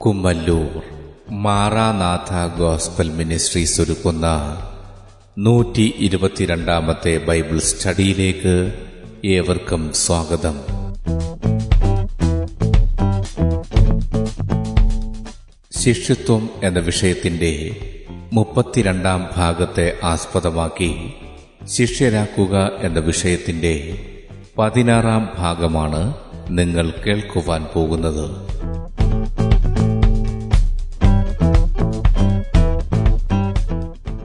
Kummallur. Maranatha gospel ministries ഒരുക്കുന്ന നൂറ്റി ഇരുപത്തിരണ്ടാമത്തെ ബൈബിൾ സ്റ്റഡിയിലേക്ക് ഏവർക്കും സ്വാഗതം. ശിഷ്യത്വം എന്ന വിഷയത്തിന്റെ മുപ്പത്തിരണ്ടാം ഭാഗത്തെ ആസ്പദമാക്കി ശിഷ്യരാക്കുക എന്ന വിഷയത്തിന്റെ പതിനാറാം ഭാഗമാണ് നിങ്ങൾ കേൾക്കുവാൻ പോകുന്നത്.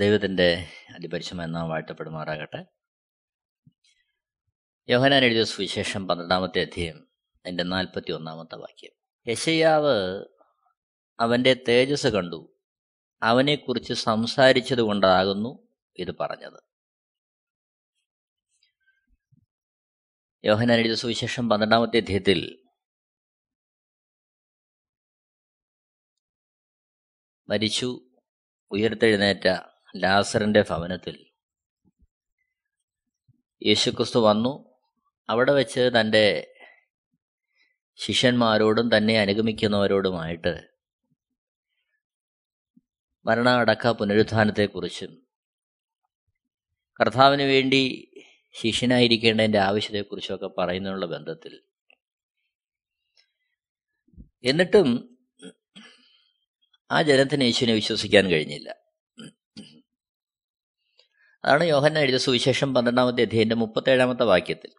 ദൈവത്തിന്റെ അതിപരിശമെന്ന വാഴ്ത്തപ്പെടുമാറാകട്ടെ. യോഹനാൻ എഴുതിയ സുവിശേഷം പന്ത്രണ്ടാമത്തെ അധ്യയം അതിന്റെ നാൽപ്പത്തി ഒന്നാമത്തെ വാക്യം. യശയ്യാവ് അവന്റെ തേജസ് കണ്ടു. അവനെക്കുറിച്ച് സംസാരിച്ചത് കൊണ്ടാകുന്നു ഇത് പറഞ്ഞത്. യോഹനാൻ എഴുതിയ സുവിശേഷം പന്ത്രണ്ടാമത്തെ അധ്യയത്തിൽ മരിച്ചു ഉയർത്തെഴുന്നേറ്റ ലാസറിന്റെ ഭവനത്തിൽ. യേശുക്രിസ്തു വന്നു. അവിടെ വെച്ച് തന്റെ ശിഷ്യന്മാരോടും തന്നെ അനുഗമിക്കുന്നവരോടുമായിട്ട് മരണ അടക്ക പുനരുത്ഥാനത്തെക്കുറിച്ചും കർത്താവിന് വേണ്ടി ശിഷ്യനായിരിക്കേണ്ടതിന്റെ ആവശ്യത്തെക്കുറിച്ചൊക്കെ പറയുന്നതിനുള്ള ബന്ധത്തിൽ. എന്നിട്ടും ആ ജനത്തിന് യേശുവിനെ വിശ്വസിക്കാൻ കഴിഞ്ഞില്ല. അതാണ് യോഹന്ന എഴുതിയ സുവിശേഷം പന്ത്രണ്ടാമത്തെ അധ്യയന്റെ മുപ്പത്തേഴാമത്തെ വാക്യത്തിൽ.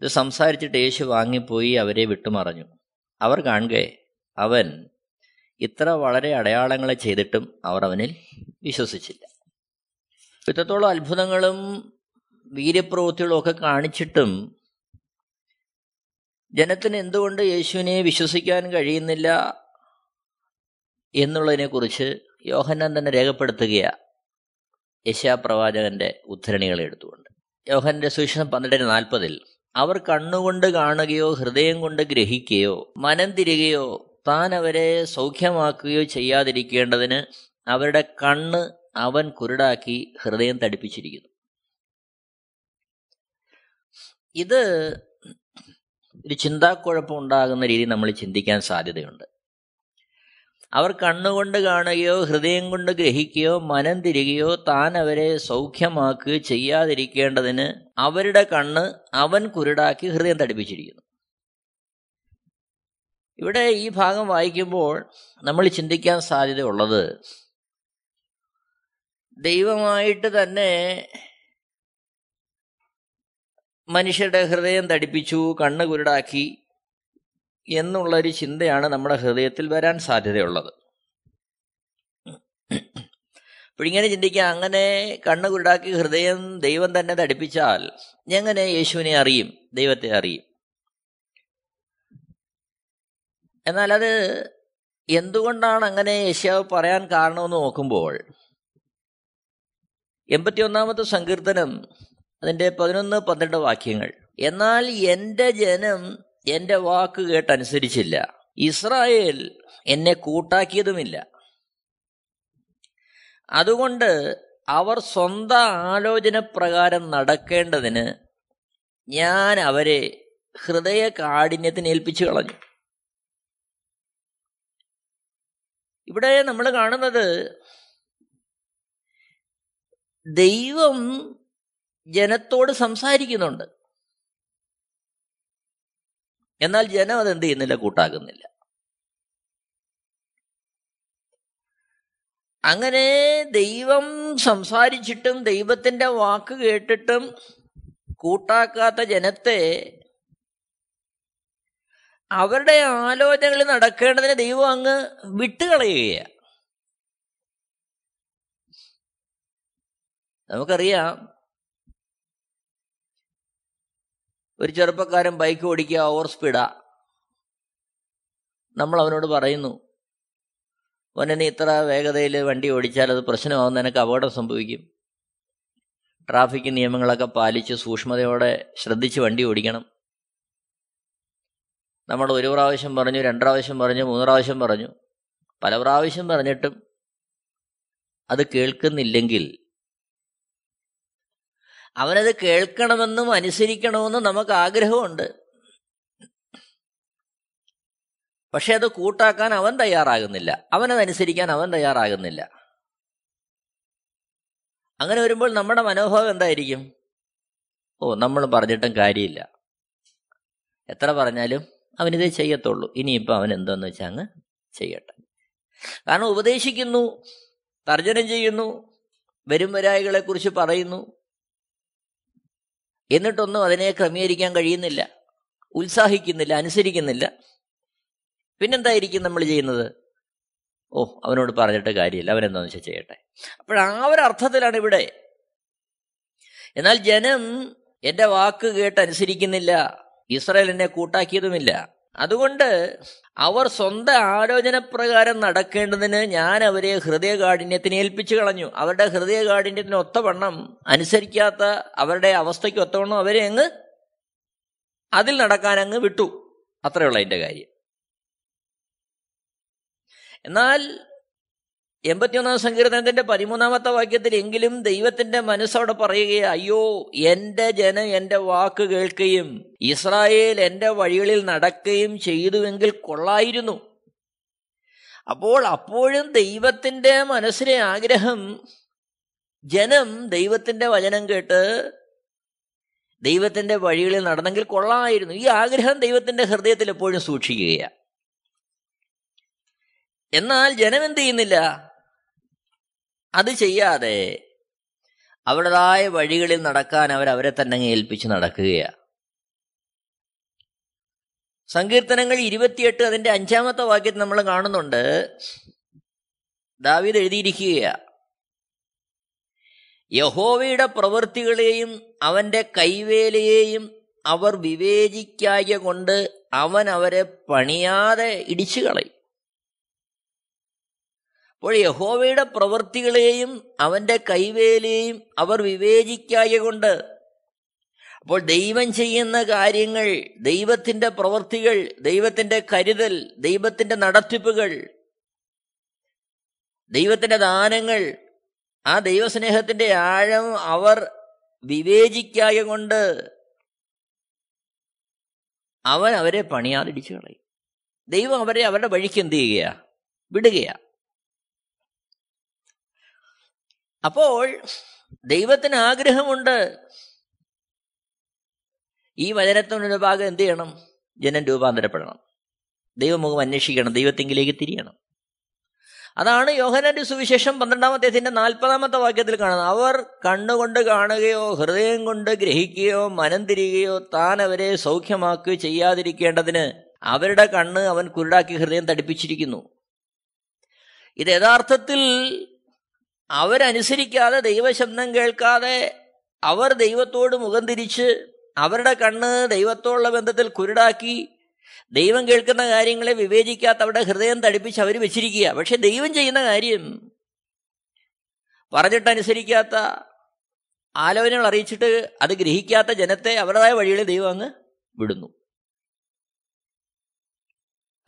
ഇത് സംസാരിച്ചിട്ട് യേശു വാങ്ങിപ്പോയി അവരെ വിട്ടുമറഞ്ഞു. അവർ കാണുകയെ അവൻ ഇത്ര വളരെ അടയാളങ്ങളെ ചെയ്തിട്ടും അവർ അവനിൽ വിശ്വസിച്ചില്ല. ഇത്രത്തോളം അത്ഭുതങ്ങളും വീര്യപ്രവൃത്തികളും ഒക്കെ കാണിച്ചിട്ടും ജനത്തിന് എന്തുകൊണ്ട് യേശുവിനെ വിശ്വസിക്കാൻ കഴിയുന്നില്ല എന്നുള്ളതിനെക്കുറിച്ച് യോഹന്നാൻ തന്നെ രേഖപ്പെടുത്തുകയാ. യശാപ്രവാചകന്റെ ഉദ്ധരണികൾ എടുത്തുകൊണ്ട്. യോഹന്റെ സുവിശേഷം പന്ത്രണ്ടിന് നാൽപ്പതിൽ അവർ കണ്ണുകൊണ്ട് കാണുകയോ ഹൃദയം കൊണ്ട് ഗ്രഹിക്കുകയോ മനം തിരികയോ താൻ അവരെ സൗഖ്യമാക്കുകയോ ചെയ്യാതിരിക്കേണ്ടതിന് അവരുടെ കണ്ണ് അവൻ കുരുടാക്കി ഹൃദയം തടിപ്പിച്ചിരിക്കുന്നു. ഇത് ഒരു ചിന്താക്കുഴപ്പം ഉണ്ടാകുന്ന രീതി നമ്മൾ ചിന്തിക്കാൻ സാധ്യതയുണ്ട്. അവർ കണ്ണുകൊണ്ട് കാണുകയോ ഹൃദയം കൊണ്ട് ഗ്രഹിക്കുകയോ മനം തിരികയോ താൻ അവരെ സൗഖ്യമാക്കുകയോ ചെയ്യാതിരിക്കേണ്ടതിന് അവരുടെ കണ്ണ് അവൻ കുരുടാക്കി ഹൃദയം തടിപ്പിച്ചിരിക്കുന്നു. ഇവിടെ ഈ ഭാഗം വായിക്കുമ്പോൾ നമ്മൾ ചിന്തിക്കാൻ സാധ്യതയുള്ളത് ദൈവമായിട്ട് തന്നെ മനുഷ്യരുടെ ഹൃദയം തടിപ്പിച്ചു കണ്ണ് കുരുടാക്കി എന്നുള്ളൊരു ചിന്തയാണ് നമ്മുടെ ഹൃദയത്തിൽ വരാൻ സാധ്യതയുള്ളത്. ഇങ്ങനെ ചിന്തിക്കുക അങ്ങനെ കണ്ണുകുരുടാക്കി ഹൃദയം ദൈവം തന്നെ തടിപ്പിച്ചാൽ എങ്ങനെ യേശുവിനെ അറിയും ദൈവത്തെ അറിയും? എന്നാൽ അത് എന്തുകൊണ്ടാണ് അങ്ങനെ യേശാവ് പറയാൻ കാരണമെന്ന് നോക്കുമ്പോൾ എൺപത്തിയൊന്നാമത്തെ സങ്കീർത്തനം അതിന്റെ പതിനൊന്ന് പന്ത്രണ്ട് വാക്യങ്ങൾ എന്നാൽ എന്റെ ജനം എന്റെ വാക്ക് കേട്ടനുസരിച്ചില്ല. ഇസ്രായേൽ എന്നെ കൂട്ടാക്കിയതുമില്ല. അതുകൊണ്ട് അവർ സ്വന്തം ആലോചന പ്രകാരം നടക്കേണ്ടതിന് ഞാൻ അവരെ ഹൃദയ കാഠിന്യത്തിന് ഏൽപ്പിച്ചു കളഞ്ഞു. ഇവിടെ നമ്മൾ കാണുന്നത് ദൈവം ജനത്തോട് സംസാരിക്കുന്നുണ്ട്. എന്നാൽ ജനം അതെന്ത് ചെയ്യുന്നില്ല? കൂട്ടാക്കുന്നില്ല അങ്ങനെ ദൈവം സംസാരിച്ചിട്ടും ദൈവത്തിന്റെ വാക്ക് കേട്ടിട്ടും കൂട്ടാക്കാത്ത ജനത്തെ അവരുടെ ആലോചനകൾ നടക്കേണ്ടതിന് ദൈവം അങ്ങ് വിട്ടുകളയുകയാണ് നമുക്കറിയാം ഒരു ചെറുപ്പക്കാരൻ ബൈക്ക് ഓടിക്കുക ഓവർ സ്പീഡാ നമ്മൾ അവനോട് പറയുന്നു ഓനെ നീ ഇത്ര വേഗതയിൽ വണ്ടി ഓടിച്ചാൽ അത് പ്രശ്നമാവും നിനക്ക് അപകടം സംഭവിക്കും. ട്രാഫിക് നിയമങ്ങളൊക്കെ പാലിച്ച് സൂക്ഷ്മതയോടെ ശ്രദ്ധിച്ച് വണ്ടി ഓടിക്കണം. നമ്മൾ ഒരു പ്രാവശ്യം പറഞ്ഞു രണ്ട് പ്രാവശ്യം പറഞ്ഞു മൂന്ന് പ്രാവശ്യം പറഞ്ഞു. പല പ്രാവശ്യം പറഞ്ഞിട്ടും അത് കേൾക്കുന്നില്ലെങ്കിൽ അവനത് കേൾക്കണമെന്നും അനുസരിക്കണമെന്നും നമുക്ക് ആഗ്രഹമുണ്ട്. പക്ഷെ അത് കൂട്ടാക്കാൻ അവൻ തയ്യാറാകുന്നില്ല. അവനതനുസരിക്കാൻ അവൻ തയ്യാറാകുന്നില്ല. അങ്ങനെ വരുമ്പോൾ നമ്മുടെ മനോഭാവം എന്തായിരിക്കും? ഓ നമ്മൾ പറഞ്ഞിട്ടും കാര്യമില്ല. എത്ര പറഞ്ഞാലും അവനിതേ ചെയ്യത്തുള്ളൂ. ഇനിയിപ്പോൾ അവൻ എന്താന്ന് വെച്ചാൽ അങ്ങ് ചെയ്യട്ടെ. കാരണം ഉപദേശിക്കുന്നു തർജനം ചെയ്യുന്നു വരും വരായികളെക്കുറിച്ച് പറയുന്നു. എന്നിട്ടൊന്നും അതിനെ ക്രമീകരിക്കാൻ കഴിയുന്നില്ല. ഉത്സാഹിക്കുന്നില്ല അനുസരിക്കുന്നില്ല. പിന്നെന്തായിരിക്കും നമ്മൾ ചെയ്യുന്നത്? ഓ അവനോട് പറഞ്ഞിട്ട് കാര്യമില്ല. അവനെന്താണെന്ന് വെച്ചാൽ ചെയ്യട്ടെ? അപ്പോഴാ ആ ഒരു അർത്ഥത്തിലാണ് ഇവിടെ. എന്നാൽ ജനം എന്റെ വാക്ക് കേട്ട് അനുസരിക്കുന്നില്ല ഇസ്രായേൽ എന്നെ കൂട്ടാക്കിയതുമില്ല. അതുകൊണ്ട് അവർ സ്വന്തം ആലോചന പ്രകാരം നടക്കേണ്ടതിന് ഞാൻ അവരെ ഹൃദയകാഠിന്യത്തിന് ഏൽപ്പിച്ചു കളഞ്ഞു. അവരുടെ ഹൃദയകാഠിന്യത്തിന് ഒത്തവണ്ണം അനുസരിക്കാത്ത അവരുടെ അവസ്ഥയ്ക്ക് ഒത്തവണ്ണം അവരെ അങ്ങ് അതിൽ നടക്കാൻ അങ്ങ് വിട്ടു. അത്രയുള്ള അതിന്റെ കാര്യം. എന്നാൽ എൺപത്തിയൊന്നാം സങ്കീർത്തനത്തിന്റെ പതിമൂന്നാമത്തെ വാക്യത്തിൽ എങ്കിലും ദൈവത്തിന്റെ മനസ്സവിടെ പറയുകയാണ് അയ്യോ എന്റെ ജനം എന്റെ വാക്ക് കേൾക്കുകയും ഇസ്രായേൽ എന്റെ വഴികളിൽ നടക്കുകയും ചെയ്തുവെങ്കിൽ കൊള്ളായിരുന്നു. അപ്പോൾ അപ്പോഴും ദൈവത്തിന്റെ മനസ്സിലെ ആഗ്രഹം ജനം ദൈവത്തിന്റെ വചനം കേട്ട് ദൈവത്തിന്റെ വഴികളിൽ നടന്നെങ്കിൽ കൊള്ളായിരുന്നു. ഈ ആഗ്രഹം ദൈവത്തിന്റെ ഹൃദയത്തിൽ എപ്പോഴും സൂക്ഷിക്കുകയാണ് എന്നാൽ ജനം എന്ത് ചെയ്യുന്നില്ല? അത് ചെയ്യാതെ അവരുടേതായ വഴികളിൽ നടക്കാൻ അവർ അവരെ തന്നെ ഏൽപ്പിച്ച് നടക്കുകയാണ് സങ്കീർത്തനങ്ങൾ ഇരുപത്തിയെട്ട് അതിന്റെ അഞ്ചാമത്തെ വാക്യത്തിൽ നമ്മൾ കാണുന്നുണ്ട്. ദാവീദ് എഴുതിയിരിക്കുക യഹോവയുടെ പ്രവൃത്തികളെയും അവന്റെ കൈവേലയെയും അവർ വിവേചിക്കായ കൊണ്ട് അവൻ അവരെ പണിയാതെ ഇടിച്ചു കളയും അപ്പോൾ യഹോവയുടെ പ്രവൃത്തികളെയും അവന്റെ കൈവേലയെയും അവർ വിവേചിക്കായ കൊണ്ട് അപ്പോൾ ദൈവം ചെയ്യുന്ന കാര്യങ്ങൾ ദൈവത്തിന്റെ പ്രവൃത്തികൾ ദൈവത്തിന്റെ കരുതൽ ദൈവത്തിന്റെ നടത്തിപ്പുകൾ ദൈവത്തിന്റെ ദാനങ്ങൾ ആ ദൈവസ്നേഹത്തിന്റെ ആഴം അവർ വിവേചിക്കായ കൊണ്ട് അവൻ അവരെ പണിയാതിടിച്ചു കളയും. ദൈവം അവരെ അവരുടെ വഴിക്ക് എന്ത് ചെയ്യുകയാ? വിടുകയാ. അപ്പോൾ ദൈവത്തിന് ആഗ്രഹമുണ്ട്. ഈ വചനത്തിനൊരു ഭാഗം എന്ത് ചെയ്യണം? ജനം രൂപാന്തരപ്പെടണം. ദൈവമുഖം അന്വേഷിക്കണം. ദൈവത്തെങ്കിലേക്ക് തിരിയണം. അതാണ് യോഹനന്റെ സുവിശേഷം പന്ത്രണ്ടാമത്തെ ഇതിന്റെ നാൽപ്പതാമത്തെ വാക്യത്തിൽ കാണുന്നത്. അവർ കണ്ണുകൊണ്ട് കാണുകയോ ഹൃദയം കൊണ്ട് ഗ്രഹിക്കുകയോ മനം തിരികയോ താൻ അവരെ സൗഖ്യമാക്കുകയോ ചെയ്യാതിരിക്കേണ്ടതിന് അവരുടെ കണ്ണ് അവൻ കുരുടാക്കി ഹൃദയം തടിപ്പിച്ചിരിക്കുന്നു. ഇത് യഥാർത്ഥത്തിൽ അവരനുസരിക്കാതെ ദൈവശബ്ദം കേൾക്കാതെ അവർ ദൈവത്തോട് മുഖം തിരിച്ച് അവരുടെ കണ്ണ് ദൈവത്തോടുള്ള ബന്ധത്തിൽ കുരുടാക്കി ദൈവം കേൾക്കുന്ന കാര്യങ്ങളെ വിവേചിക്കാത്ത അവരുടെ ഹൃദയം തടിപ്പിച്ച് അവർ വെച്ചിരിക്കുക പക്ഷെ ദൈവം ചെയ്യുന്ന കാര്യം പറഞ്ഞിട്ടനുസരിക്കാത്ത ആലോചനകൾ അറിയിച്ചിട്ട് അത് ഗ്രഹിക്കാത്ത ജനത്തെ അവരുടേതായ വഴികളിൽ ദൈവം അങ്ങ് വിടുന്നു.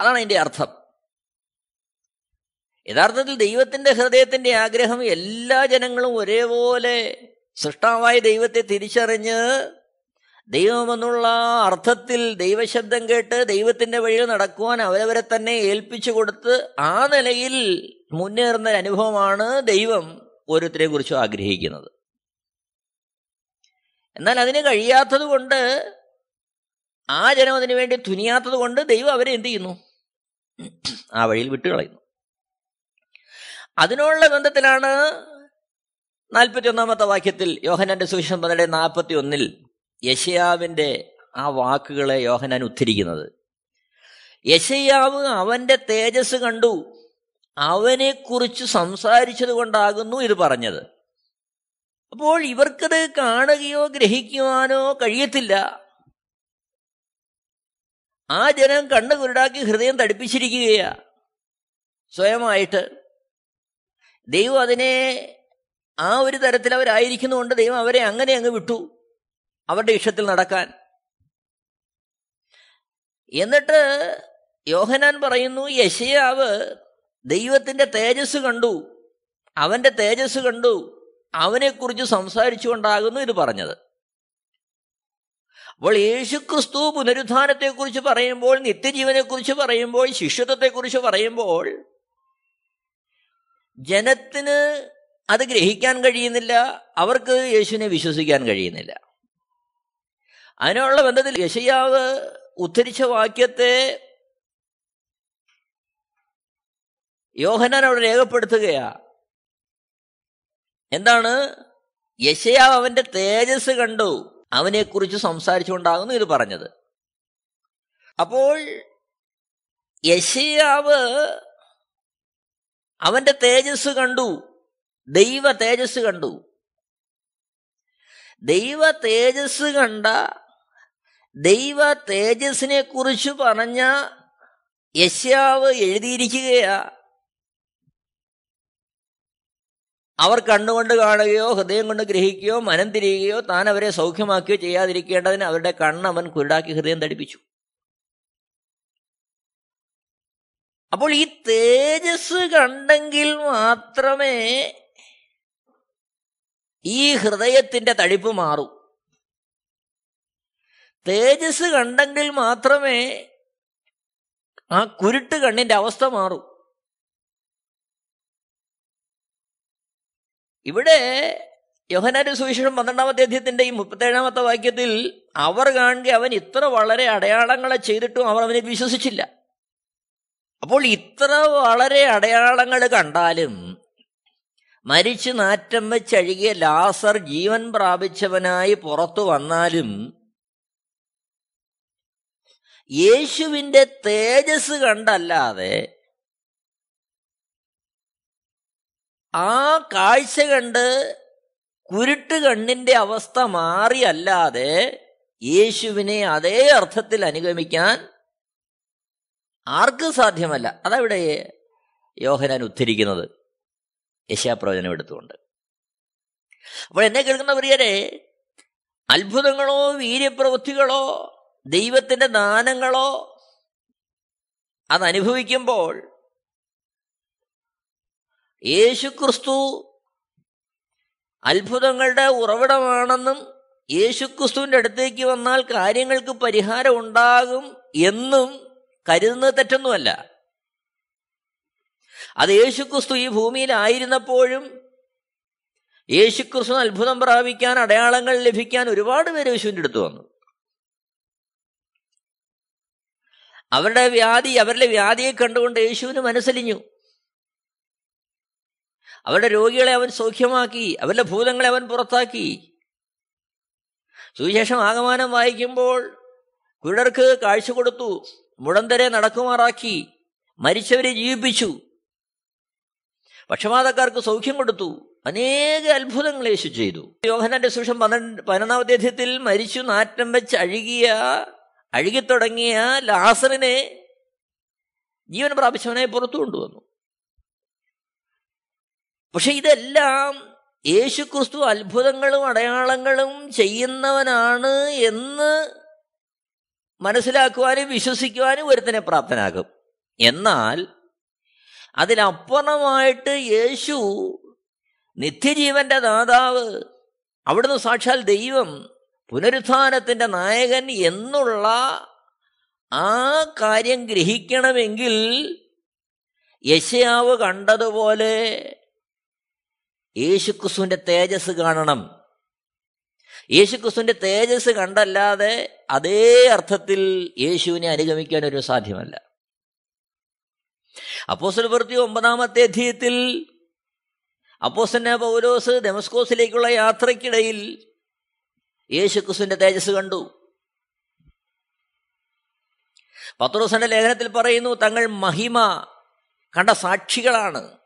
അതാണ് അതിന്റെ അർത്ഥം. യഥാർത്ഥത്തിൽ ദൈവത്തിന്റെ ഹൃദയത്തിന്റെ ആഗ്രഹം എല്ലാ ജനങ്ങളും ഒരേപോലെ സൃഷ്ടാവായ ദൈവത്തെ തിരിച്ചറിഞ്ഞ് ദൈവമെന്നുള്ള അർത്ഥത്തിൽ ദൈവശബ്ദം കേട്ട് ദൈവത്തിന്റെ വഴിയിൽ നടക്കുവാൻ അവരവരെ തന്നെ ഏൽപ്പിച്ചു കൊടുത്ത് ആ നിലയിൽ മുന്നേറുന്ന അനുഭവമാണ് ദൈവം ഓരോരുത്തരെ കുറിച്ചും ആഗ്രഹിക്കുന്നത്. എന്നാൽ അതിന് കഴിയാത്തത് കൊണ്ട് ആ ജനം അതിനു വേണ്ടി തുനിയാത്തത് കൊണ്ട് ദൈവം അവരെ എന്ത് ചെയ്യുന്നു? ആ വഴിയിൽ വിട്ടുകളയുന്നു. അതിനുള്ള ബന്ധത്തിലാണ് നാൽപ്പത്തി ഒന്നാമത്തെ വാക്യത്തിൽ യോഹനാന്റെ സുവിശേഷം പന്ത്രണ്ട് നാൽപ്പത്തി ഒന്നിൽ യശയാവിന്റെ ആ വാക്കുകളെ യോഹനാൻ ഉദ്ധരിക്കുന്നത്. യശയാവ് അവന്റെ തേജസ് കണ്ടു അവനെക്കുറിച്ച് സംസാരിച്ചത് കൊണ്ടാകുന്നു ഇത് പറഞ്ഞത്. അപ്പോൾ ഇവർക്കത് കാണുകയോ ഗ്രഹിക്കുവാനോ കഴിയത്തില്ല. ആ ജനം കണ്ണു കുരുടാക്കി ഹൃദയം തടിപ്പിച്ചിരിക്കുകയാ. സ്വയമായിട്ട് ദൈവം അതിനെ ആ ഒരു തരത്തിൽ അവരായിരിക്കുന്നതുകൊണ്ട് ദൈവം അവരെ അങ്ങനെ അങ്ങ് വിട്ടു അവരുടെ ഇഷ്ടത്തിൽ നടക്കാൻ. എന്നിട്ട് യോഹനാൻ പറയുന്നു യശയാവ് ദൈവത്തിന്റെ തേജസ് കണ്ടു അവന്റെ തേജസ് കണ്ടു അവനെക്കുറിച്ച് സംസാരിച്ചുകൊണ്ടാകുന്നു ഇത് പറഞ്ഞത്. അപ്പോൾ യേശുക്രിസ്തു പുനരുദ്ധാനത്തെക്കുറിച്ച് പറയുമ്പോൾ നിത്യജീവനെക്കുറിച്ച് പറയുമ്പോൾ ശിഷ്യത്വത്തെക്കുറിച്ച് പറയുമ്പോൾ ജനത്തിന് അത് ഗ്രഹിക്കാൻ കഴിയുന്നില്ല അവർക്ക് യേശുവിനെ വിശ്വസിക്കാൻ കഴിയുന്നില്ല. അതിനുള്ള ബന്ധത്തിൽ യശയാവ് ഉദ്ധരിച്ച വാക്യത്തെ യോഹനാൻ അവിടെ രേഖപ്പെടുത്തുകയാ. എന്താണ്? യശയാവ് അവന്റെ തേജസ് കണ്ടു. അവനെക്കുറിച്ച് സംസാരിച്ചുകൊണ്ടാകുന്നു ഇത് പറഞ്ഞത്. അപ്പോൾ യശയാവ് അവന്റെ തേജസ് കണ്ടു. ദൈവ തേജസ് കണ്ടു. ദൈവ തേജസ് കണ്ട ദൈവ തേജസ്സിനെ കുറിച്ച് പറഞ്ഞ യശ്യാവ് എഴുതിയിരിക്കുകയാ. അവർ കണ്ണുകൊണ്ട് കാണുകയോ ഹൃദയം കൊണ്ട് ഗ്രഹിക്കുകയോ മനം തിരിയുകയോ താൻ അവരെ സൗഖ്യമാക്കുകയോ ചെയ്യാതിരിക്കേണ്ടതിന് അവരുടെ കണ്ണ് അവൻ കുരുടാക്കി ഹൃദയം തടിപ്പിച്ചു. അപ്പോൾ ഈ തേജസ് കണ്ടെങ്കിൽ മാത്രമേ ഈ ഹൃദയത്തിന്റെ തടിപ്പ് മാറൂ. തേജസ് കണ്ടെങ്കിൽ മാത്രമേ ആ കുരുട്ട് കണ്ണിന്റെ അവസ്ഥ മാറൂ. ഇവിടെ യോഹനാന്റെ സുവിശേഷം പന്ത്രണ്ടാമത്തെ അധ്യയത്തിന്റെ ഈ മുപ്പത്തേഴാമത്തെ വാക്യത്തിൽ അവർ കാണുക അവൻ ഇത്ര വളരെ അടയാളങ്ങളെ ചെയ്തിട്ടും അവർ അവനെ വിശ്വസിച്ചില്ല. അപ്പോൾ ഇത്ര വളരെ അടയാളങ്ങൾ കണ്ടാലും മരിച്ചു നാറ്റം വെച്ചഴുകിയ ലാസർ ജീവൻ പ്രാപിച്ചവനായി പുറത്തു വന്നാലും യേശുവിന്റെ തേജസ് കണ്ടല്ലാതെ ആ കാഴ്ച കണ്ട് കുരുട്ട് കണ്ണിന്റെ അവസ്ഥ മാറിയല്ലാതെ യേശുവിനെ അതേ അർത്ഥത്തിൽ അനുഗമിക്കാൻ ആർക്കും സാധ്യമല്ല. അതവിടെ യോഹനാൻ ഉദ്ധരിക്കുന്നത് യശാപ്രവചനം എടുത്തുകൊണ്ട്. അപ്പോൾ എന്നെ കേൾക്കുന്ന പ്രിയരെ അത്ഭുതങ്ങളോ വീര്യപ്രവൃത്തികളോ ദൈവത്തിന്റെ ദാനങ്ങളോ അതനുഭവിക്കുമ്പോൾ യേശുക്രിസ്തു അത്ഭുതങ്ങളുടെ ഉറവിടമാണെന്നും യേശുക്രിസ്തുവിന്റെ അടുത്തേക്ക് വന്നാൽ കാര്യങ്ങൾക്ക് പരിഹാരം ഉണ്ടാകും എന്നും കരുതുന്നത് തെറ്റൊന്നുമല്ല. അത് യേശുക്രിസ്തു ഈ ഭൂമിയിലായിരുന്നപ്പോഴും യേശുക്രിസ്തു അത്ഭുതം പ്രാപിക്കാൻ അടയാളങ്ങൾ ലഭിക്കാൻ ഒരുപാട് പേര് യേശുവിന്റെ അടുത്ത് വന്നു. അവരുടെ വ്യാധി അവരുടെ വ്യാധിയെ കണ്ടുകൊണ്ട് യേശുവിന് മനസ്സലിഞ്ഞു. അവരുടെ രോഗികളെ അവൻ സൗഖ്യമാക്കി അവരുടെ ഭൂതങ്ങളെ അവൻ പുറത്താക്കി. സുവിശേഷം ആഗമാനം വായിക്കുമ്പോൾ കുരുടർക്ക് കാഴ്ച കൊടുത്തു. മുടന്തരെ നടക്കുമാറാക്കി മരിച്ചവരെ ജീവിപ്പിച്ചു. പക്ഷപാതക്കാർക്ക് സൗഖ്യം കൊടുത്തു. അനേക അത്ഭുതങ്ങൾ യേശു ചെയ്തു. യോഹനന്റെ സുഷം പന്ത്രണ്ട് പതിനൊന്നാമത്തെ അധ്യത്തിൽ മരിച്ചു നാറ്റം വെച്ച് അഴുകിയ അഴുകിത്തുടങ്ങിയ ലാസറിനെ ജീവൻ പ്രാപിച്ചവനെ പുറത്തു കൊണ്ടുവന്നു. പക്ഷെ ഇതെല്ലാം യേശു ക്രിസ്തു അത്ഭുതങ്ങളും അടയാളങ്ങളും ചെയ്യുന്നവനാണ് എന്ന് മനസ്സിലാക്കുവാനും വിശ്വസിക്കുവാനും ഒരുത്തനെ പ്രാപ്തനാകും എന്നാൽ അതിനപ്പുറമായിട്ട് യേശു നിത്യജീവന്റെ ദാതാവ് അവിടുന്ന് സാക്ഷാൽ ദൈവം പുനരുത്ഥാനത്തിന്റെ നായകൻ എന്നുള്ള ആ കാര്യം ഗ്രഹിക്കണമെങ്കിൽ യശയാവ് കണ്ടതുപോലെ യേശുക്രിസ്തുവിന്റെ തേജസ് കാണണം. യേശുക്രിസ്തുവിന്റെ തേജസ് കണ്ടല്ലാതെ അതേ അർത്ഥത്തിൽ യേശുവിനെ അനുഗമിക്കാൻ ഒരു സാധ്യമല്ല. അപ്പോസ്റ്റൽ പ്രവൃത്തി ഒമ്പതാമത്തെ അധ്യയത്തിൽ അപ്പോസന്നെ പൗലോസ് ഡെമസ്കോസിലേക്കുള്ള യാത്രയ്ക്കിടയിൽ യേശുക്രിസ്തുവിന്റെ തേജസ് കണ്ടു. പത്രോസന്റെ ലേഖനത്തിൽ പറയുന്നു തങ്ങൾ മഹിമ കണ്ട സാക്ഷികളാണ്.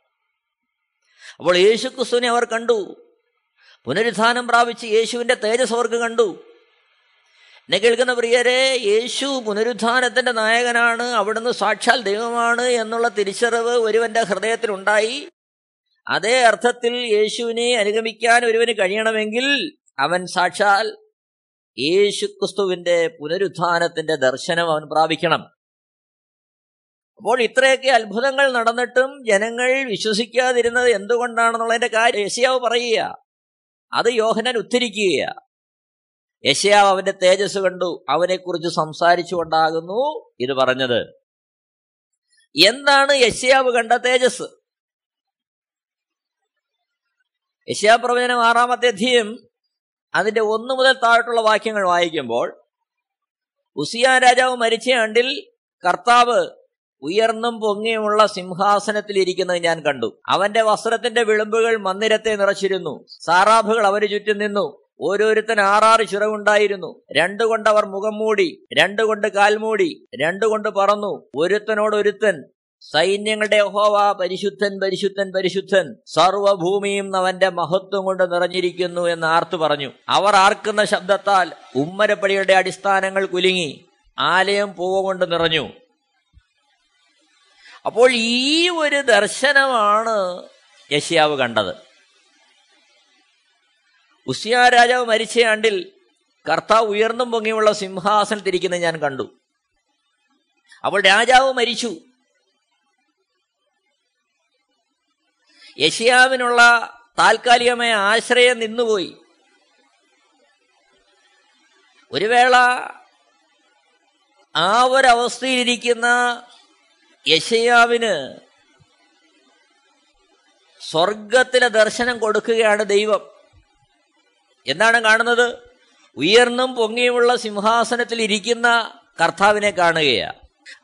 അപ്പോൾ യേശുക്രിസ്തുവിനെ അവർ കണ്ടു. പുനരുത്ഥാനം പ്രാപിച്ച് യേശുവിന്റെ തേജസ് അവർക്ക് കണ്ടു. എന്നെ കേൾക്കുന്ന പ്രിയരെ യേശു പുനരുത്ഥാനത്തിന്റെ നായകനാണ് അവിടുന്ന് സാക്ഷാൽ ദൈവമാണ് എന്നുള്ള തിരിച്ചറിവ് ഒരുവന്റെ ഹൃദയത്തിലുണ്ടായി അതേ അർത്ഥത്തിൽ യേശുവിനെ അനുഗമിക്കാൻ ഒരുവന് കഴിയണമെങ്കിൽ അവൻ സാക്ഷാൽ യേശു ക്രിസ്തുവിന്റെ പുനരുത്ഥാനത്തിന്റെ ദർശനം അവൻ പ്രാപിക്കണം. അപ്പോൾ ഇത്രയൊക്കെ അത്ഭുതങ്ങൾ നടന്നിട്ടും ജനങ്ങൾ വിശ്വസിക്കാതിരുന്നത് എന്തുകൊണ്ടാണെന്നുള്ളതിന്റെ കാര്യം യശയാവ് പറയുക അത് യോഹനൻ ഉദ്ധരിക്കുക യശയാവ് അവന്റെ തേജസ് കണ്ടു അവനെക്കുറിച്ച് സംസാരിച്ചുകൊണ്ടാകുന്നു ഇത് പറഞ്ഞത്. എന്താണ് യശയാവ് കണ്ട തേജസ് യശയാ പ്രവചനം ആറാമത്തെ അധ്യയം അതിന്റെ ഒന്നു മുതൽ താഴോട്ടുള്ള വാക്യങ്ങൾ വായിക്കുമ്പോൾ ഉസിയാ രാജാവ് മരിച്ച ആണ്ടിൽ കർത്താവ് ഉയർന്നും പൊങ്ങിയുമുള്ള സിംഹാസനത്തിൽ ഇരിക്കുന്നത് ഞാൻ കണ്ടു. അവന്റെ വസ്ത്രത്തിന്റെ വിളിമ്പുകൾ മന്ദിരത്തെ നിറച്ചിരുന്നു. സാറാഭുകൾ അവന് ചുറ്റും നിന്നു. ഓരോരുത്തൻ ആറാറ് ചിറകുണ്ടായിരുന്നു. രണ്ടുകൊണ്ട് അവർ മുഖം മൂടി രണ്ടുകൊണ്ട് കാൽമൂടി രണ്ടുകൊണ്ട് പറന്നു. ഒരുത്തനോടൊരുത്തൻ സൈന്യങ്ങളുടെ യഹോവ പരിശുദ്ധൻ പരിശുദ്ധൻ പരിശുദ്ധൻ സർവഭൂമിയും അവന്റെ മഹത്വം കൊണ്ട് നിറഞ്ഞിരിക്കുന്നു എന്ന് ആർത്തു പറഞ്ഞു. അവർ ആർക്കുന്ന ശബ്ദത്താൽ ഉമ്മരപ്പടിയുടെ അടിസ്ഥാനങ്ങൾ കുലുങ്ങി. ആലയം പൂവ കൊണ്ട് നിറഞ്ഞു. അപ്പോൾ ഈ ഒരു ദർശനമാണ് യശിയാവ് കണ്ടത്. ഉസിയ രാജാവ് മരിച്ച ആണ്ടിൽ കർത്താവ് ഉയർന്നും പൊങ്ങിയുള്ള സിംഹാസനത്തിരിക്കുന്നത് ഞാൻ കണ്ടു. അപ്പോൾ രാജാവ് മരിച്ചു. യശിയാവിനുള്ള താൽക്കാലികമായ ആശ്രയം നിന്നുപോയി. ഒരു വേള ആ ഒരവസ്ഥയിലിരിക്കുന്ന യശയാവിന് സ്വർഗത്തിലെ ദർശനം കൊടുക്കുകയാണ് ദൈവം. എന്താണ് കാണുന്നത്? ഉയർന്നും പൊങ്ങിയുമുള്ള സിംഹാസനത്തിൽ ഇരിക്കുന്ന കർത്താവിനെ കാണുകയാണ്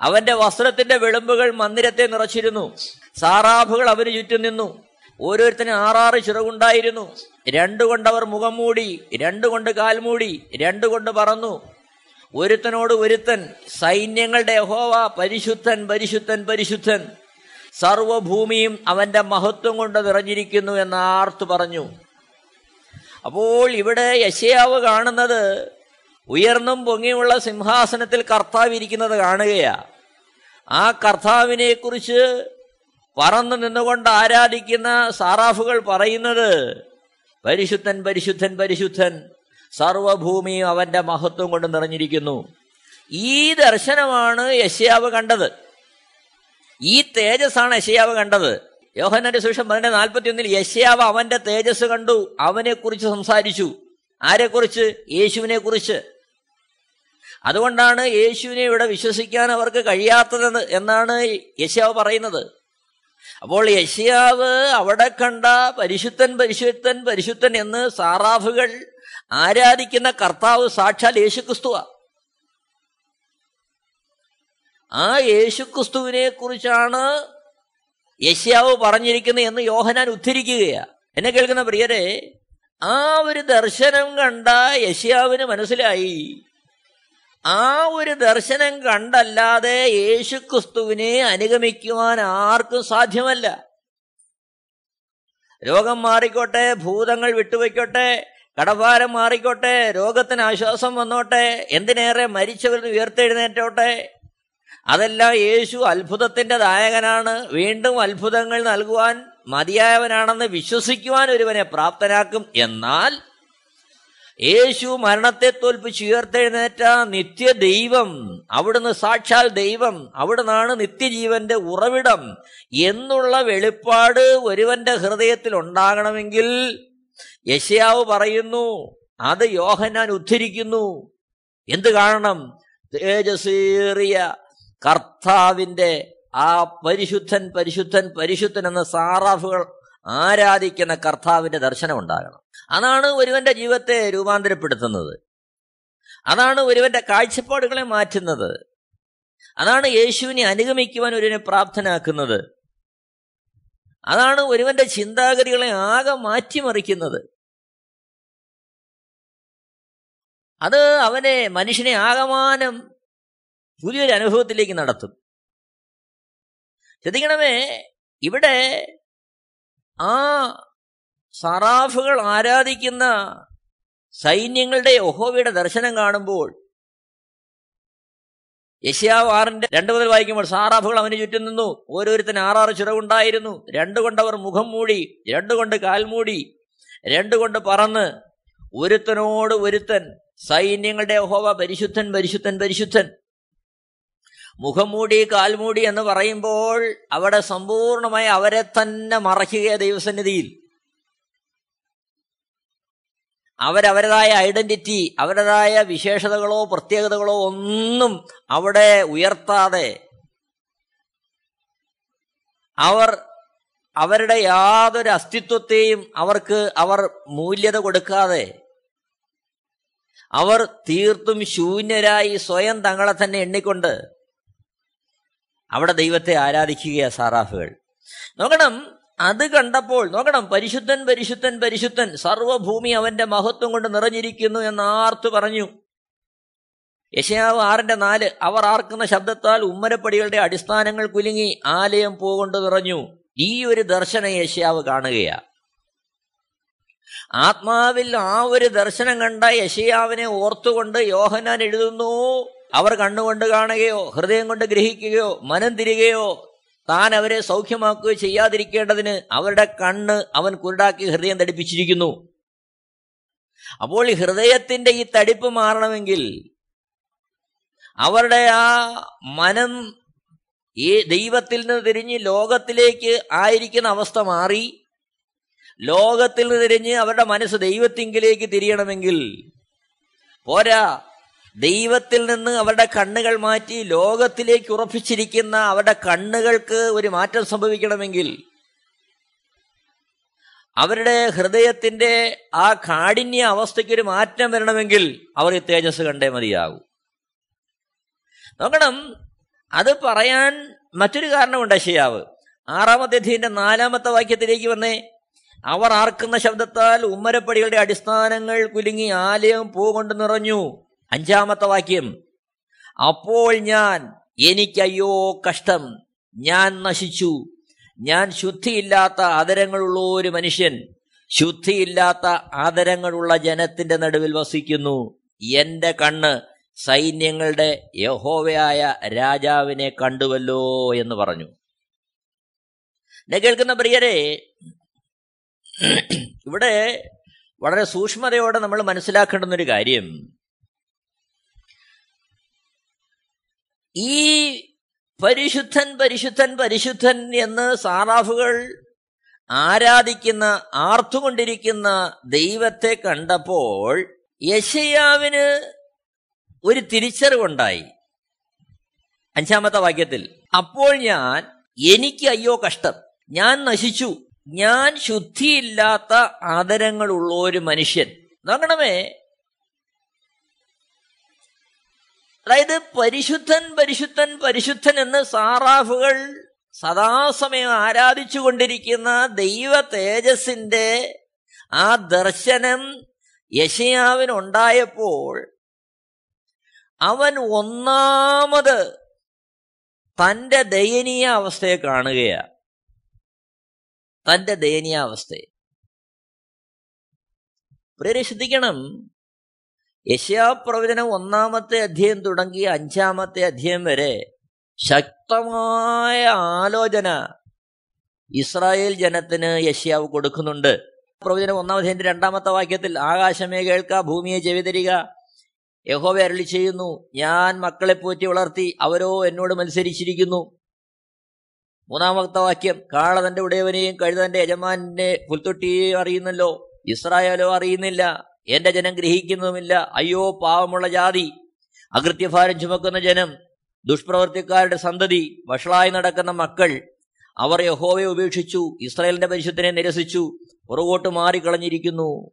അവന്റെ വസ്ത്രത്തിന്റെ വിളമ്പുകൾ മന്ദിരത്തെ നിറച്ചിരുന്നു. സാറാഫുകൾ അവന് ചുറ്റും നിന്നു. ഓരോരുത്തരും ആറാറ് ചിറകുണ്ടായിരുന്നു. രണ്ടു കൊണ്ടവർ മുഖം മൂടി രണ്ടു കൊണ്ട് കാൽമൂടി രണ്ടു കൊണ്ട് പറന്നു. ഒരുത്തനോട് ഒരുത്തൻ സൈന്യങ്ങളുടെ യഹോവ പരിശുദ്ധൻ പരിശുദ്ധൻ പരിശുദ്ധൻ. സർവഭൂമിയും അവന്റെ മഹത്വം കൊണ്ട് നിറഞ്ഞിരിക്കുന്നു എന്ന് ആർത്തു പറഞ്ഞു. അപ്പോൾ ഇവിടെ യശയാവ് കാണുന്നത് ഉയർന്നും പൊങ്ങിയുമുള്ള സിംഹാസനത്തിൽ കർത്താവ് ഇരിക്കുന്നത് കാണുകയാ. ആ കർത്താവിനെ കുറിച്ച് പറന്നു നിന്നുകൊണ്ട് ആരാധിക്കുന്ന സാറാഫുകൾ പറയുന്നത് പരിശുദ്ധൻ പരിശുദ്ധൻ പരിശുദ്ധൻ. സർവഭൂമിയും അവന്റെ മഹത്വം കൊണ്ട് നിറഞ്ഞിരിക്കുന്നു. ഈ ദർശനമാണ് യശയാവ് കണ്ടത്. ഈ തേജസ്സാണ് യശയാവ് കണ്ടത്. യോഹനന്റെ സുഷം പതിനെട്ട് നാൽപ്പത്തി ഒന്നിൽ യശയാവ് അവന്റെ തേജസ് കണ്ടു അവനെ കുറിച്ച് സംസാരിച്ചു. ആരെക്കുറിച്ച്? യേശുവിനെ കുറിച്ച് അതുകൊണ്ടാണ് യേശുവിനെ ഇവിടെ വിശ്വസിക്കാൻ അവർക്ക് കഴിയാത്തത് എന്നാണ് യശയാവ് പറയുന്നത്. അപ്പോൾ യശയാവ് അവിടെ കണ്ട പരിശുദ്ധൻ പരിശുദ്ധൻ പരിശുദ്ധൻ എന്ന് സാറാഫുകൾ ആരാധിക്കുന്ന കർത്താവ് സാക്ഷാൽ യേശുക്രിസ്തുവ. ആ യേശുക്രിസ്തുവിനെ കുറിച്ചാണ് യശ്യാവ് പറഞ്ഞിരിക്കുന്നത് എന്ന് യോഹനാൻ ഉദ്ധരിക്കുകയാ. എന്നെ കേൾക്കുന്ന പ്രിയരെ ആ ഒരു ദർശനം കണ്ട യശ്യാവിന് മനസ്സിലായി. ആ ഒരു ദർശനം കണ്ടല്ലാതെ യേശുക്രിസ്തുവിനെ അനുഗമിക്കുവാൻ ആർക്കും സാധ്യമല്ല. രോഗം മാറിക്കോട്ടെ ഭൂതങ്ങൾ വിട്ടുവയ്ക്കോട്ടെ കടഭാരം മാറിക്കോട്ടെ രോഗത്തിന് ആശ്വാസം വന്നോട്ടെ എന്തിനേറെ മരിച്ചവരിൽ ഉയർത്തെഴുന്നേറ്റോട്ടെ. അതെല്ലാം യേശു അത്ഭുതത്തിന്റെ ദായകനാണ്. വീണ്ടും അത്ഭുതങ്ങൾ നൽകുവാൻ മതിയായവനാണെന്ന് വിശ്വസിക്കുവാൻ ഒരുവനെ പ്രാപ്തനാക്കും. എന്നാൽ യേശു മരണത്തെ തോൽപ്പിച്ച് ഉയർത്തെഴുന്നേറ്റ നിത്യ ദൈവം അവിടുന്ന് സാക്ഷാൽ ദൈവം അവിടുന്നാണ് നിത്യജീവന്റെ ഉറവിടം എന്നുള്ള വെളിപ്പാട് ഒരുവന്റെ ഹൃദയത്തിൽ ഉണ്ടാകണമെങ്കിൽ യശയാവ് പറയുന്നു അത് യോഹന്നാൻ ഉദ്ധരിക്കുന്നു. എന്ത് കാരണം? തേജസേറിയ കർത്താവിന്റെ ആ പരിശുദ്ധൻ പരിശുദ്ധൻ പരിശുദ്ധൻ എന്ന സാറാഫുകൾ ആരാധിക്കുന്ന കർത്താവിന്റെ ദർശനം ഉണ്ടാകണം. അതാണ് ഒരുവന്റെ ജീവിതത്തെ രൂപാന്തരപ്പെടുത്തുന്നത്. അതാണ് ഒരുവന്റെ കാഴ്ചപ്പാടുകളെ മാറ്റുന്നത്. അതാണ് യേശുവിനെ അനുഗമിക്കുവാൻ ഒരുവനെ പ്രാപ്തനാക്കുന്നത്. അതാണ് ഒരുവന്റെ ചിന്താഗതികളെ ആകെ മാറ്റിമറിക്കുന്നത്. അത് അവനെ മനുഷ്യനെ ആകമാനം പുതിയൊരു അനുഭവത്തിലേക്ക് നടത്തും. ശ്രദ്ധിക്കണമേ ഇവിടെ ആ സറാഫുകൾ ആരാധിക്കുന്ന സൈന്യങ്ങളുടെ യഹോവയുടെ ദർശനം കാണുമ്പോൾ യശയാവ് ആറിന്റെ രണ്ടു മുതൽ വായിക്കുമ്പോൾ സാറാഫുകൾ അവന് ചുറ്റും നിന്നു. ഓരോരുത്തന് ആറാറ് ചിറകുണ്ടായിരുന്നു. രണ്ടുകൊണ്ട് അവർ മുഖം മൂടി രണ്ടുകൊണ്ട് കാൽ മൂടി രണ്ടുകൊണ്ട് പറന്ന് ഒരുത്തനോട് ഒരുത്തൻ സൈന്യങ്ങളുടെ ഹോവ പരിശുദ്ധൻ പരിശുദ്ധൻ പരിശുദ്ധൻ. മുഖം മൂടി കാൽമൂടി എന്ന് പറയുമ്പോൾ അവിടെ സമ്പൂർണമായി അവരെ തന്നെ മറയ്ക്കുക ദൈവസന്നിധിയിൽ. അവരവരുടേതായ ഐഡന്റിറ്റി അവരുടേതായ വിശേഷതകളോ പ്രത്യേകതകളോ ഒന്നും അവിടെ ഉയർത്താതെ അവർ അവരുടെ യാതൊരു അസ്തിത്വത്തെയും അവർക്ക് അവർ മൂല്യത കൊടുക്കാതെ അവർ തീർത്തും ശൂന്യരായി സ്വയം തങ്ങളെ തന്നെ എണ്ണിക്കൊണ്ട് അവിടെ ദൈവത്തെ ആരാധിക്കുക സാറാഫുകൾ. നോക്കണം അത് കണ്ടപ്പോൾ നോക്കണം പരിശുദ്ധൻ പരിശുദ്ധൻ പരിശുദ്ധൻ സർവഭൂമി അവന്റെ മഹത്വം കൊണ്ട് നിറഞ്ഞിരിക്കുന്നു എന്ന് ആർത്തു പറഞ്ഞു. യശയാവ് ആറിന്റെ നാല് അവർ ആർക്കുന്ന ശബ്ദത്താൽ ഉമ്മരപ്പടികളുടെ അടിസ്ഥാനങ്ങൾ കുലുങ്ങി ആലയം പൂകൊണ്ട് നിറഞ്ഞു. ഈ ഒരു ദർശനം യശയാവ് കാണുകയാ. ആത്മാവിൽ ആ ഒരു ദർശനം കണ്ട യശയാവിനെ ഓർത്തുകൊണ്ട് യോഹനാൻ എഴുതുന്നു. അവർ കണ്ണുകൊണ്ട് കാണുകയോ ഹൃദയം കൊണ്ട് ഗ്രഹിക്കുകയോ മനം തിരികയോ താൻ അവരെ സൗഖ്യമാക്കുകയോ ചെയ്യാതിരിക്കേണ്ടതിന് അവരുടെ കണ്ണ് അവൻ കുരുടാക്കി ഹൃദയം തടിപ്പിച്ചിരിക്കുന്നു. അപ്പോൾ ഈ ഹൃദയത്തിന്റെ ഈ തടിപ്പ് മാറണമെങ്കിൽ അവരുടെ ആ മനം ഈ ദൈവത്തിൽ നിന്ന് തിരിഞ്ഞ് ലോകത്തിലേക്ക് ആയിരിക്കുന്ന അവസ്ഥ മാറി. ലോകത്തിൽ നിന്ന് തിരിഞ്ഞ് അവരുടെ മനസ്സ് ദൈവത്തിങ്കിലേക്ക് തിരിയണമെങ്കിൽ പോരാ. ദൈവത്തിൽ നിന്ന് അവരുടെ കണ്ണുകൾ മാറ്റി ലോകത്തിലേക്ക് ഉറപ്പിച്ചിരിക്കുന്ന അവരുടെ കണ്ണുകൾക്ക് ഒരു മാറ്റം സംഭവിക്കണമെങ്കിൽ അവരുടെ ഹൃദയത്തിന്റെ ആ കാഠിന്യ അവസ്ഥയ്ക്ക് ഒരു മാറ്റം വരണമെങ്കിൽ അവർ ഈ തേജസ് കണ്ടേ മതിയാകൂ. നോക്കണം അത് പറയാൻ മറ്റൊരു കാരണമുണ്ട് അശയാവ് ആറാമത്തെ അധ്യയന്റെ നാലാമത്തെ വാക്യത്തിലേക്ക് വന്നേ അവർ ആർക്കുന്ന ശബ്ദത്താൽ ഉമ്മരപ്പടികളുടെ അടിസ്ഥാനങ്ങൾ കുലുങ്ങി ആലയം പൂ കൊണ്ട് നിറഞ്ഞു. അഞ്ചാമത്തെ വാക്യം അപ്പോൾ ഞാൻ എനിക്കയ്യോ കഷ്ടം. ഞാൻ നശിച്ചു. ഞാൻ ശുദ്ധിയില്ലാത്ത ആദരങ്ങളുള്ള ഒരു മനുഷ്യൻ. ശുദ്ധിയില്ലാത്ത ആദരങ്ങളുള്ള ജനത്തിന്റെ നടുവിൽ വസിക്കുന്നു. എന്റെ കണ്ണ് സൈന്യങ്ങളുടെ യഹോവയായ രാജാവിനെ കണ്ടുവല്ലോ എന്ന് പറഞ്ഞു. എന്നെ കേൾക്കുന്ന പ്രിയരെ ഇവിടെ വളരെ സൂക്ഷ്മതയോടെ നമ്മൾ മനസ്സിലാക്കേണ്ടുന്ന ഒരു കാര്യം. ഈ പരിശുദ്ധൻ പരിശുദ്ധൻ പരിശുദ്ധൻ എന്ന് സാറാഫുകൾ ആരാധിക്കുന്ന ആർത്തുകൊണ്ടിരിക്കുന്ന ദൈവത്തെ കണ്ടപ്പോൾ യശയാവിന് ഒരു തിരിച്ചറിവുണ്ടായി. അഞ്ചാമത്തെ വാക്യത്തിൽ അപ്പോൾ ഞാൻ എനിക്ക് അയ്യോ കഷ്ടം. ഞാൻ നശിച്ചു. ഞാൻ ശുദ്ധിയില്ലാത്ത ആദരങ്ങളുള്ള ഒരു മനുഷ്യൻ. നോക്കണമേ അതായത് പരിശുദ്ധൻ പരിശുദ്ധൻ പരിശുദ്ധൻ എന്ന് സാറാഫുകൾ സദാസമയം ആരാധിച്ചു കൊണ്ടിരിക്കുന്ന ദൈവ തേജസ്സിന്റെ ആ ദർശനം യശയാവിനുണ്ടായപ്പോൾ അവൻ ഒന്നാമത് തന്റെ ദയനീയ അവസ്ഥയെ കാണുകയാണ് തന്റെ ദയനീയ അവസ്ഥയെ. പ്രിയരെ ശ്രദ്ധിക്കണം. യശയാപ്രവചനം ഒന്നാമത്തെ അധ്യയം തുടങ്ങി അഞ്ചാമത്തെ അധ്യയം വരെ ശക്തമായ ആലോചന ഇസ്രായേൽ ജനത്തിന് യശ്യാവ് കൊടുക്കുന്നുണ്ട്. പ്രവചനം ഒന്നാമത്തെ രണ്ടാമത്തെ വാക്യത്തിൽ ആകാശമേ കേൾക്ക ഭൂമിയെ ചെവിതരിക യഹോവ അരളി ചെയ്യുന്നു ഞാൻ മക്കളെ പോറ്റി വളർത്തി അവരോ എന്നോട് മത്സരിച്ചിരിക്കുന്നു. മൂന്നാമത്തെ വാക്യം കാള തന്റെ ഉടയവനെയും കഴുതന്റെ യജമാനെ പുൽത്തൊട്ടിയെയും അറിയുന്നല്ലോ ഇസ്രായേലോ അറിയുന്നില്ല. എന്റെ ജനം ഗ്രഹിക്കുന്നതുമില്ല അയ്യോ പാവമുള്ള ജാതി. അകൃത്യഭാരം ചുമക്കുന്ന ജനം ദുഷ്പ്രവർത്തിക്കാരുടെ സന്തതി വഷളായി നടക്കുന്ന മക്കൾ അവർ യഹോവയെ ഉപേക്ഷിച്ചു ഇസ്രായേലിന്റെ പരിശുദ്ധനെ നിരസിച്ചു പുറകോട്ട് മാറിക്കളഞ്ഞിരിക്കുന്നു.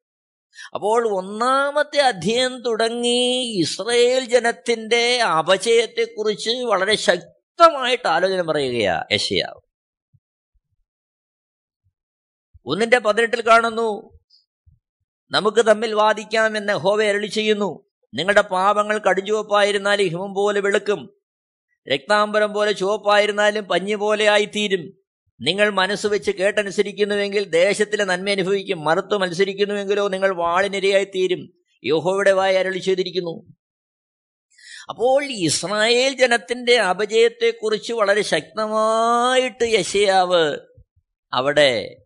അപ്പോൾ ഒന്നാമത്തെ അധ്യയം തുടങ്ങി ഇസ്രയേൽ ജനത്തിന്റെ അപചയത്തെക്കുറിച്ച് വളരെ ശക്തമായിട്ട് ആലോചന പറയുകയാ യശയാവ് ഒന്നിന്റെ പതിനെട്ടിൽ കാണുന്നു നമുക്ക് തമ്മിൽ വാദിക്കാമെന്ന് ഹോവ അരളി ചെയ്യുന്നു. നിങ്ങളുടെ പാപങ്ങൾ കടുചുവപ്പായിരുന്നാലും ഹിമം പോലെ വെളുക്കും. രക്താംബരം പോലെ ചുവപ്പായിരുന്നാലും പഞ്ഞി പോലെ ആയിത്തീരും. നിങ്ങൾ മനസ്സ് വെച്ച് കേട്ടനുസരിക്കുന്നുവെങ്കിൽ ദേശത്തിലെ നന്മ അനുഭവിക്കും. മറുത്തു മത്സരിക്കുന്നുവെങ്കിലോ നിങ്ങൾ വാളിനിരയായിത്തീരും. യോഹോയുടെ വായ അരളി ചെയ്തിരിക്കുന്നു. അപ്പോൾ ഇസ്രായേൽ ജനത്തിന്റെ അപജയത്തെക്കുറിച്ച് വളരെ ശക്തമായിട്ട് യശയാവ് അവിടെ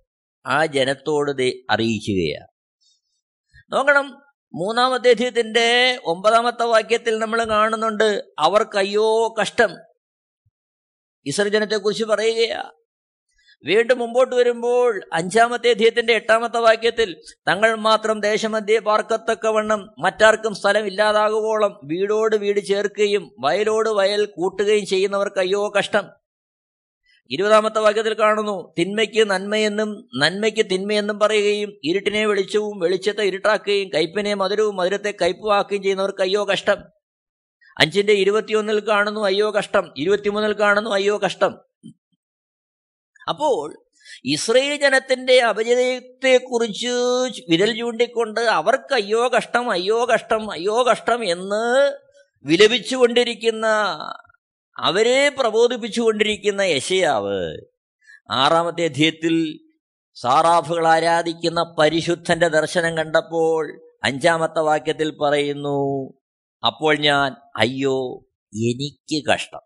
ആ ജനത്തോട് അറിയിക്കുകയാണ്. നോക്കണം. മൂന്നാമത്തെ അധ്യയത്തിന്റെ ഒമ്പതാമത്തെ വാക്യത്തിൽ നമ്മൾ കാണുന്നുണ്ട് അവർക്കയ്യോ കഷ്ടം. വിസർജനത്തെക്കുറിച്ച് ജനത്തെക്കുറിച്ച് പറയുകയാ. വീണ്ടും മുമ്പോട്ട് വരുമ്പോൾ അഞ്ചാമത്തെ അധ്യയത്തിന്റെ എട്ടാമത്തെ വാക്യത്തിൽ തങ്ങൾ മാത്രം ദേശമധ്യേ പാർക്കത്തക്കവണ്ണം മറ്റാർക്കും സ്ഥലം ഇല്ലാതാകുവോളം വീടോട് വീട് ചേർക്കുകയും വയലോട് വയൽ കൂട്ടുകയും ചെയ്യുന്നവർക്ക് അയ്യോ കഷ്ടം. ഇരുപതാമത്തെ വാക്യത്തിൽ കാണുന്നു തിന്മയ്ക്ക് നന്മയെന്നും നന്മയ്ക്ക് തിന്മയെന്നും പറയുകയും ഇരുട്ടിനെ വെളിച്ചവും വെളിച്ചത്തെ ഇരുട്ടാക്കുകയും കയ്പിനെ മധുരവും മധുരത്തെ കയ്പുവാക്കുകയും ചെയ്യുന്നവർക്ക് അയ്യോ കഷ്ടം. അഞ്ചിന്റെ ഇരുപത്തിയൊന്നിൽ കാണുന്നു അയ്യോ കഷ്ടം. ഇരുപത്തിമൂന്നിൽ കാണുന്നു അയ്യോ കഷ്ടം. അപ്പോൾ ഇസ്രയേൽ ജനത്തിന്റെ അപജയത്തെക്കുറിച്ച് വിരൽ ചൂണ്ടിക്കൊണ്ട് അവർക്ക് അയ്യോ കഷ്ടം അയ്യോ കഷ്ടം അയ്യോ കഷ്ടം എന്ന് വിലപിച്ചുകൊണ്ടിരിക്കുന്ന അവരെ പ്രബോധിപ്പിച്ചുകൊണ്ടിരിക്കുന്ന യശയാവ് ആറാമത്തെ അധ്യയത്തിൽ സാറാഫുകൾ ആരാധിക്കുന്ന പരിശുദ്ധന്റെ ദർശനം കണ്ടപ്പോൾ അഞ്ചാമത്തെ വാക്യത്തിൽ പറയുന്നു അപ്പോൾ ഞാൻ അയ്യോ എനിക്ക് കഷ്ടം.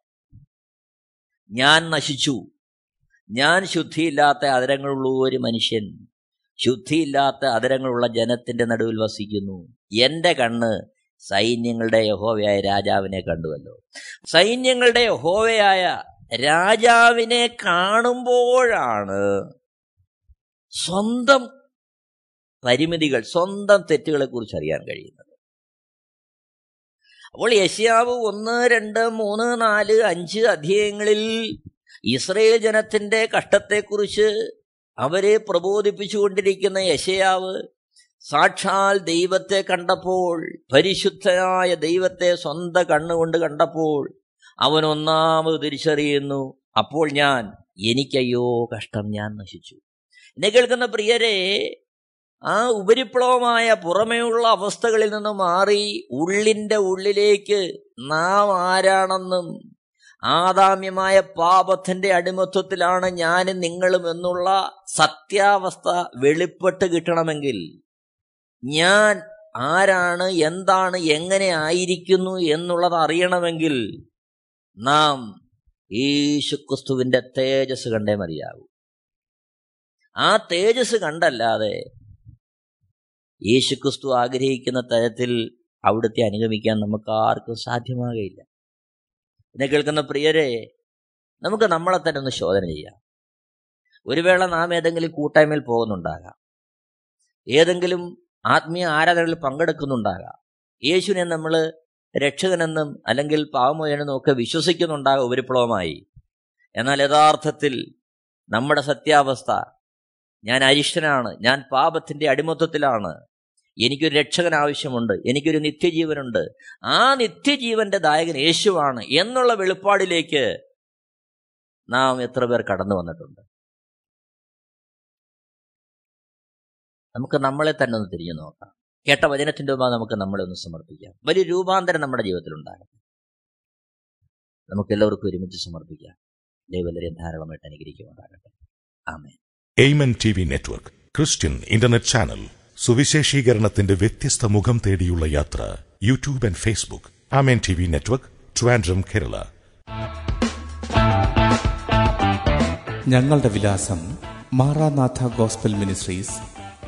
ഞാൻ നശിച്ചു. ഞാൻ ശുദ്ധിയില്ലാത്ത അതിരങ്ങളുള്ള ഒരു മനുഷ്യൻ. ശുദ്ധിയില്ലാത്ത അതിരങ്ങളുള്ള ജനത്തിന്റെ നടുവിൽ വസിക്കുന്നു. എന്റെ കണ്ണ് സൈന്യങ്ങളുടെ യഹോവയായ രാജാവിനെ കണ്ടുവല്ലോ. സൈന്യങ്ങളുടെ യഹോവയായ രാജാവിനെ കാണുമ്പോഴാണ് സ്വന്തം പരിമിതികൾ സ്വന്തം തെറ്റുകളെ കുറിച്ച് അറിയാൻ കഴിയുന്നത്. അപ്പോൾ യശ്യാവ് ഒന്ന് രണ്ട് മൂന്ന് നാല് അഞ്ച് അധ്യായങ്ങളിൽ ഇസ്രയേൽ ജനത്തിന്റെ കഷ്ടത്തെക്കുറിച്ച് അവരെ പ്രബോധിപ്പിച്ചുകൊണ്ടിരിക്കുന്ന യശയാവ് സാക്ഷാൽ ദൈവത്തെ കണ്ടപ്പോൾ പരിശുദ്ധനായ ദൈവത്തെ സ്വന്തം കണ്ണുകൊണ്ട് കണ്ടപ്പോൾ അവൻ ഒന്നാമത് തിരിച്ചറിയുന്നു അപ്പോൾ ഞാൻ എനിക്കയ്യോ കഷ്ടം ഞാൻ നശിച്ചു. എന്നെ കേൾക്കുന്ന പ്രിയരെ ആ ഉപരിപ്ലവമായ പുറമേയുള്ള അവസ്ഥകളിൽ നിന്ന് മാറി ഉള്ളിന്റെ ഉള്ളിലേക്ക് നാം ആരാണെന്നും ആദാമ്യമായ പാപത്തിന്റെ അടിമത്വത്തിലാണ് ഞാനും നിങ്ങളും എന്നുള്ള സത്യാവസ്ഥ വെളിപ്പെട്ട് കിട്ടണമെങ്കിൽ ഞാൻ ആരാണ് എന്താണ് എങ്ങനെ ആയിരിക്കുന്നു എന്നുള്ളത് അറിയണമെങ്കിൽ നാം യേശുക്രിസ്തുവിന്റെ തേജസ് കണ്ടേ മതിയാകൂ. ആ തേജസ് കണ്ടല്ലാതെ യേശുക്രിസ്തു ആഗ്രഹിക്കുന്ന തരത്തിൽ അവിടുത്തെ അനുഗമിക്കാൻ നമുക്ക് ആർക്കും സാധ്യമാകയില്ല. എന്നെ കേൾക്കുന്ന പ്രിയരെ നമുക്ക് നമ്മളെ തന്നെ ഒന്ന് ശോധന ചെയ്യാം. ഒരു വേള നാം ഏതെങ്കിലും കൂട്ടായ്മയിൽ പോകുന്നുണ്ടാകാം. ഏതെങ്കിലും ആത്മീയ ആരാധനകളിൽ പങ്കെടുക്കുന്നുണ്ടാകാം. യേശുവിനെ നമ്മൾ രക്ഷകനെന്നും അല്ലെങ്കിൽ പാവമോചനെന്നും ഒക്കെ വിശ്വസിക്കുന്നുണ്ടാകാം ഉപരിപ്ലവമായി. എന്നാൽ യഥാർത്ഥത്തിൽ നമ്മുടെ സത്യാവസ്ഥ ഞാൻ അരിഷ്ടനാണ് ഞാൻ പാപത്തിന്റെ അടിമത്വത്തിലാണ് എനിക്കൊരു രക്ഷകൻ ആവശ്യമുണ്ട് എനിക്കൊരു നിത്യജീവനുണ്ട് ആ നിത്യജീവന്റെ ദായകൻ യേശുവാണ് എന്നുള്ള വെളിപ്പാടിലേക്ക് നാം എത്ര പേർ കടന്നു വന്നിട്ടുണ്ട്. നമുക്ക് നമ്മളെ തന്നെ ഒന്ന് തിരിഞ്ഞു നോക്കാം. കേട്ട വചനത്തിന്റെ മുമ്പ് നമുക്ക് നമ്മളെ ഒന്ന് സമർപ്പിക്കാം. വലിയ രൂപാന്തരം നമ്മുടെ ജീവിതത്തിൽ ഉണ്ടാകട്ടെ നമുക്ക് എല്ലാവർക്കും ഒരുമിച്ച് സമർപ്പിക്കാം. ദൈവലരെ ധാരാളമായിട്ട് അനുഗ്രഹിക്കുമാറാകട്ടെ. ആമേ Amen T V network Christian internet channel സുവിശേഷീകരണത്തിന്റെ വ്യത്യസ്ത മുഖം തേടിയുള്ള യാത്ര YouTube and Facebook. Amen T V network Trivandrum Kerala. ഞങ്ങളുടെ വിലാസം Maranatha gospel ministries